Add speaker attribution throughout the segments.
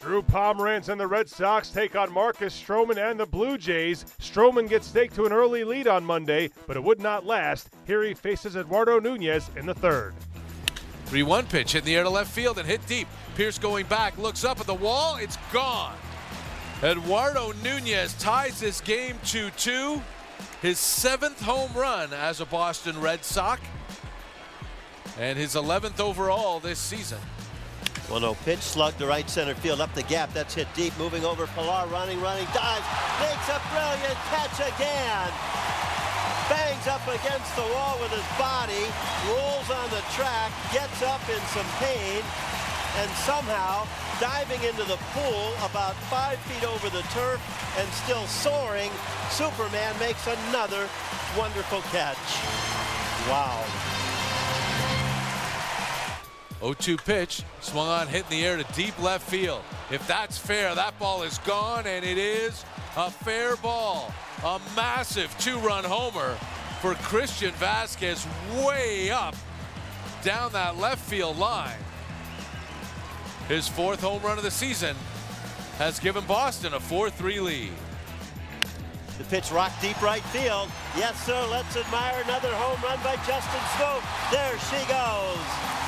Speaker 1: Drew Pomeranz and the Red Sox take on Marcus Stroman and the Blue Jays. Stroman gets staked to an early lead on Monday, but it would not last. Here he faces Eduardo Nunez in the third.
Speaker 2: 3 1 pitch in the air to left field and hit deep. Pearce going back, looks up at the wall, it's gone. Eduardo Nunez ties this game 2 2, his seventh home run as a Boston Red Sox, and his 11th overall this season.
Speaker 3: 1 0 pitch, slug to right center field, up the gap. That's hit deep, moving over. Pillar running, running, dives, makes a brilliant catch again. Bangs up against the wall with his body, rolls on the track, gets up in some pain, and somehow diving into the pool about five feet over the turf and still soaring, Superman makes another wonderful catch. Wow.
Speaker 2: 0-2 pitch, swung on, hit in the air to deep left field. If that's fair, that ball is gone, and it is a fair ball. A massive two-run homer for Christian Vazquez way up down that left field line. His fourth home run of the season has given Boston a 4-3 lead.
Speaker 3: The pitch rocked deep right field. Yes, sir. Let's admire another home run by Justin Smoak. There she goes.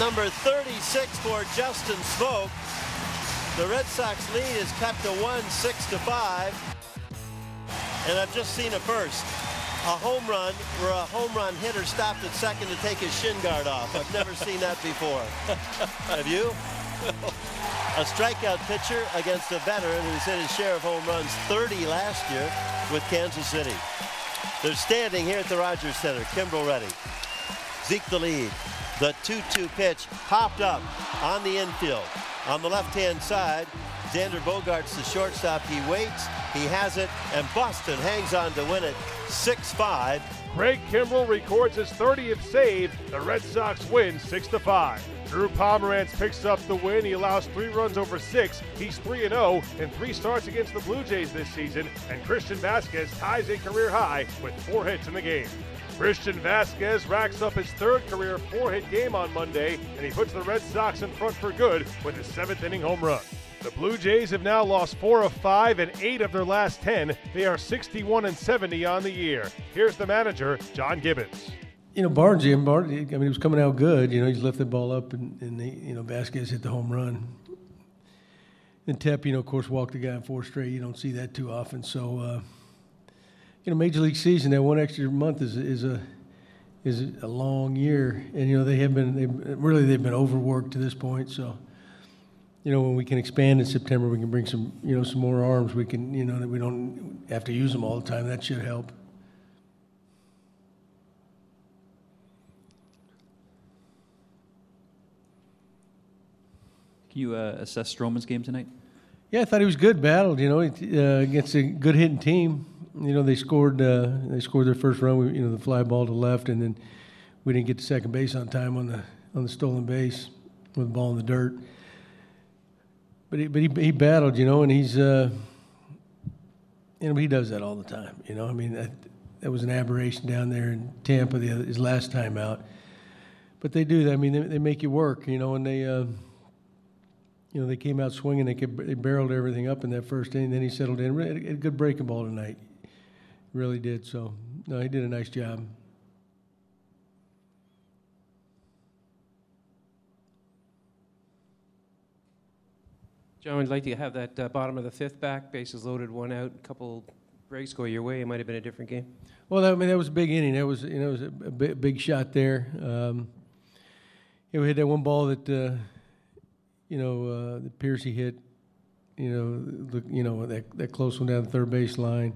Speaker 3: Number 36 for Justin Smoak. The Red Sox lead is cut to one, six to five. And I've just seen a first. A home run where a home run hitter stopped at second to take his shin guard off. I've never seen that before. Have you? A strikeout pitcher against a veteran who's hit his share of home runs 30 last year with Kansas City. They're standing here at the Rogers Center. Kimbrel ready. Zeke the lead. The 2-2 pitch popped up on the infield. On the left-hand side, Xander Bogaerts, the shortstop, he waits, he has it, and Boston hangs on to win it 6-5.
Speaker 1: Craig Kimbrel records his 30th save. The Red Sox win 6-5. Drew Pomeranz picks up the win. He allows three runs over six. He's 3 0 in three starts against the Blue Jays this season. And Christian Vazquez ties a career high with four hits in the game. Christian Vazquez racks up his third career four-hit game on Monday, and he puts the Red Sox in front for good with his seventh inning home run. The Blue Jays have now lost four of five and eight of their last ten. They are 61 and 70 on the year. Here's the manager, John Gibbons.
Speaker 4: You know, Barnes, Jim Barnes, I mean, he was coming out good. You know, he's lifted the ball up, and, and he, you know, Vazquez hit the home run. And Tep, you know, of course, walked the guy in four straight. You don't see that too often. So, uh, you know, major league season that one extra month is is a is a long year, and you know they have been they really they've been overworked to this point. So, you know, when we can expand in September, we can bring some you know some more arms. We can you know that we don't have to use them all the time. That should help.
Speaker 5: Can you uh, assess Stroman's game tonight?
Speaker 4: Yeah, I thought he was good. Battled, you know, uh, against a good hitting team you know, they scored. Uh, they scored their first run. We, you know, the fly ball to left, and then we didn't get to second base on time on the on the stolen base with the ball in the dirt. But he, but he, he battled, you know, and he's, uh, you know, he does that all the time. You know, I mean, that, that was an aberration down there in Tampa the other, his last time out. But they do that. I mean, they, they make you work, you know, and they. Uh, you know, they came out swinging. They, could, they barreled everything up in that first inning. Then he settled in. Really, a good breaking ball tonight. Really did. So, no, he did a nice job.
Speaker 6: John, would like to have that uh, bottom of the fifth back, bases loaded, one out, a couple breaks go your way. It might have been a different game.
Speaker 4: Well, I mean, that was a big inning. That was, you know, it was a, big, big, shot there. Um, we had that one ball that, uh, you know, uh, Piercy hit. You know, the, you know that that close one down the third base line.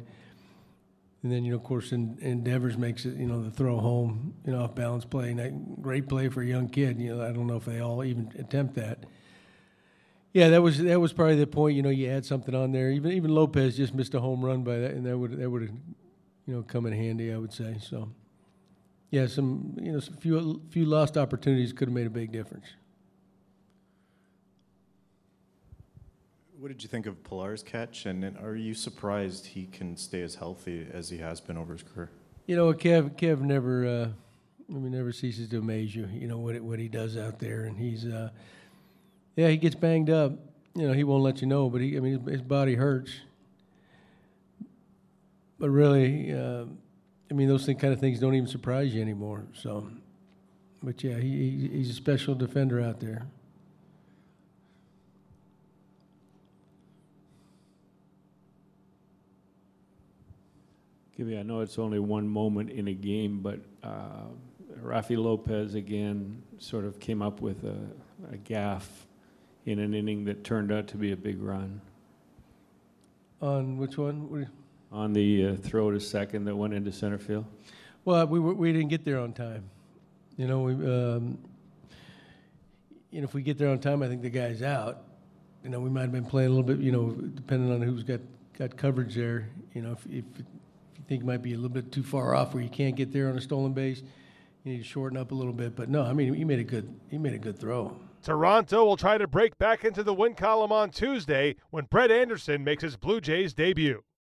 Speaker 4: And then, you know, of course, in, Endeavors makes it, you know, the throw home, you know, off balance play. And that great play for a young kid. You know, I don't know if they all even attempt that. Yeah, that was that was probably the point. You know, you add something on there. Even even Lopez just missed a home run by that, and that would that would have, you know, come in handy. I would say so. Yeah, some you know, some few few lost opportunities could have made a big difference.
Speaker 7: What did you think of Pillar's catch, and are you surprised he can stay as healthy as he has been over his career?
Speaker 4: You know, Kev. Kev never. Uh, I mean, never ceases to amaze you. You know what it, what he does out there, and he's. Uh, yeah, he gets banged up. You know, he won't let you know, but he. I mean, his, his body hurts. But really, uh, I mean, those thing, kind of things don't even surprise you anymore. So, but yeah, he, he he's a special defender out there.
Speaker 8: Gibby, I know it's only one moment in a game, but uh, Rafi Lopez again sort of came up with a, a gaffe in an inning that turned out to be a big run.
Speaker 4: On which one? What do you-
Speaker 8: On the uh, throw to second that went into center field.
Speaker 4: Well, we were, we didn't get there on time. You know, we um, you know if we get there on time, I think the guy's out. You know, we might have been playing a little bit. You know, depending on who's got got coverage there. You know, if if, think might be a little bit too far off where you can't get there on a stolen base, you need to shorten up a little bit. But no, I mean, he made a good he made a good throw.
Speaker 1: Toronto will try to break back into the win column on Tuesday when Brett Anderson makes his Blue Jays debut.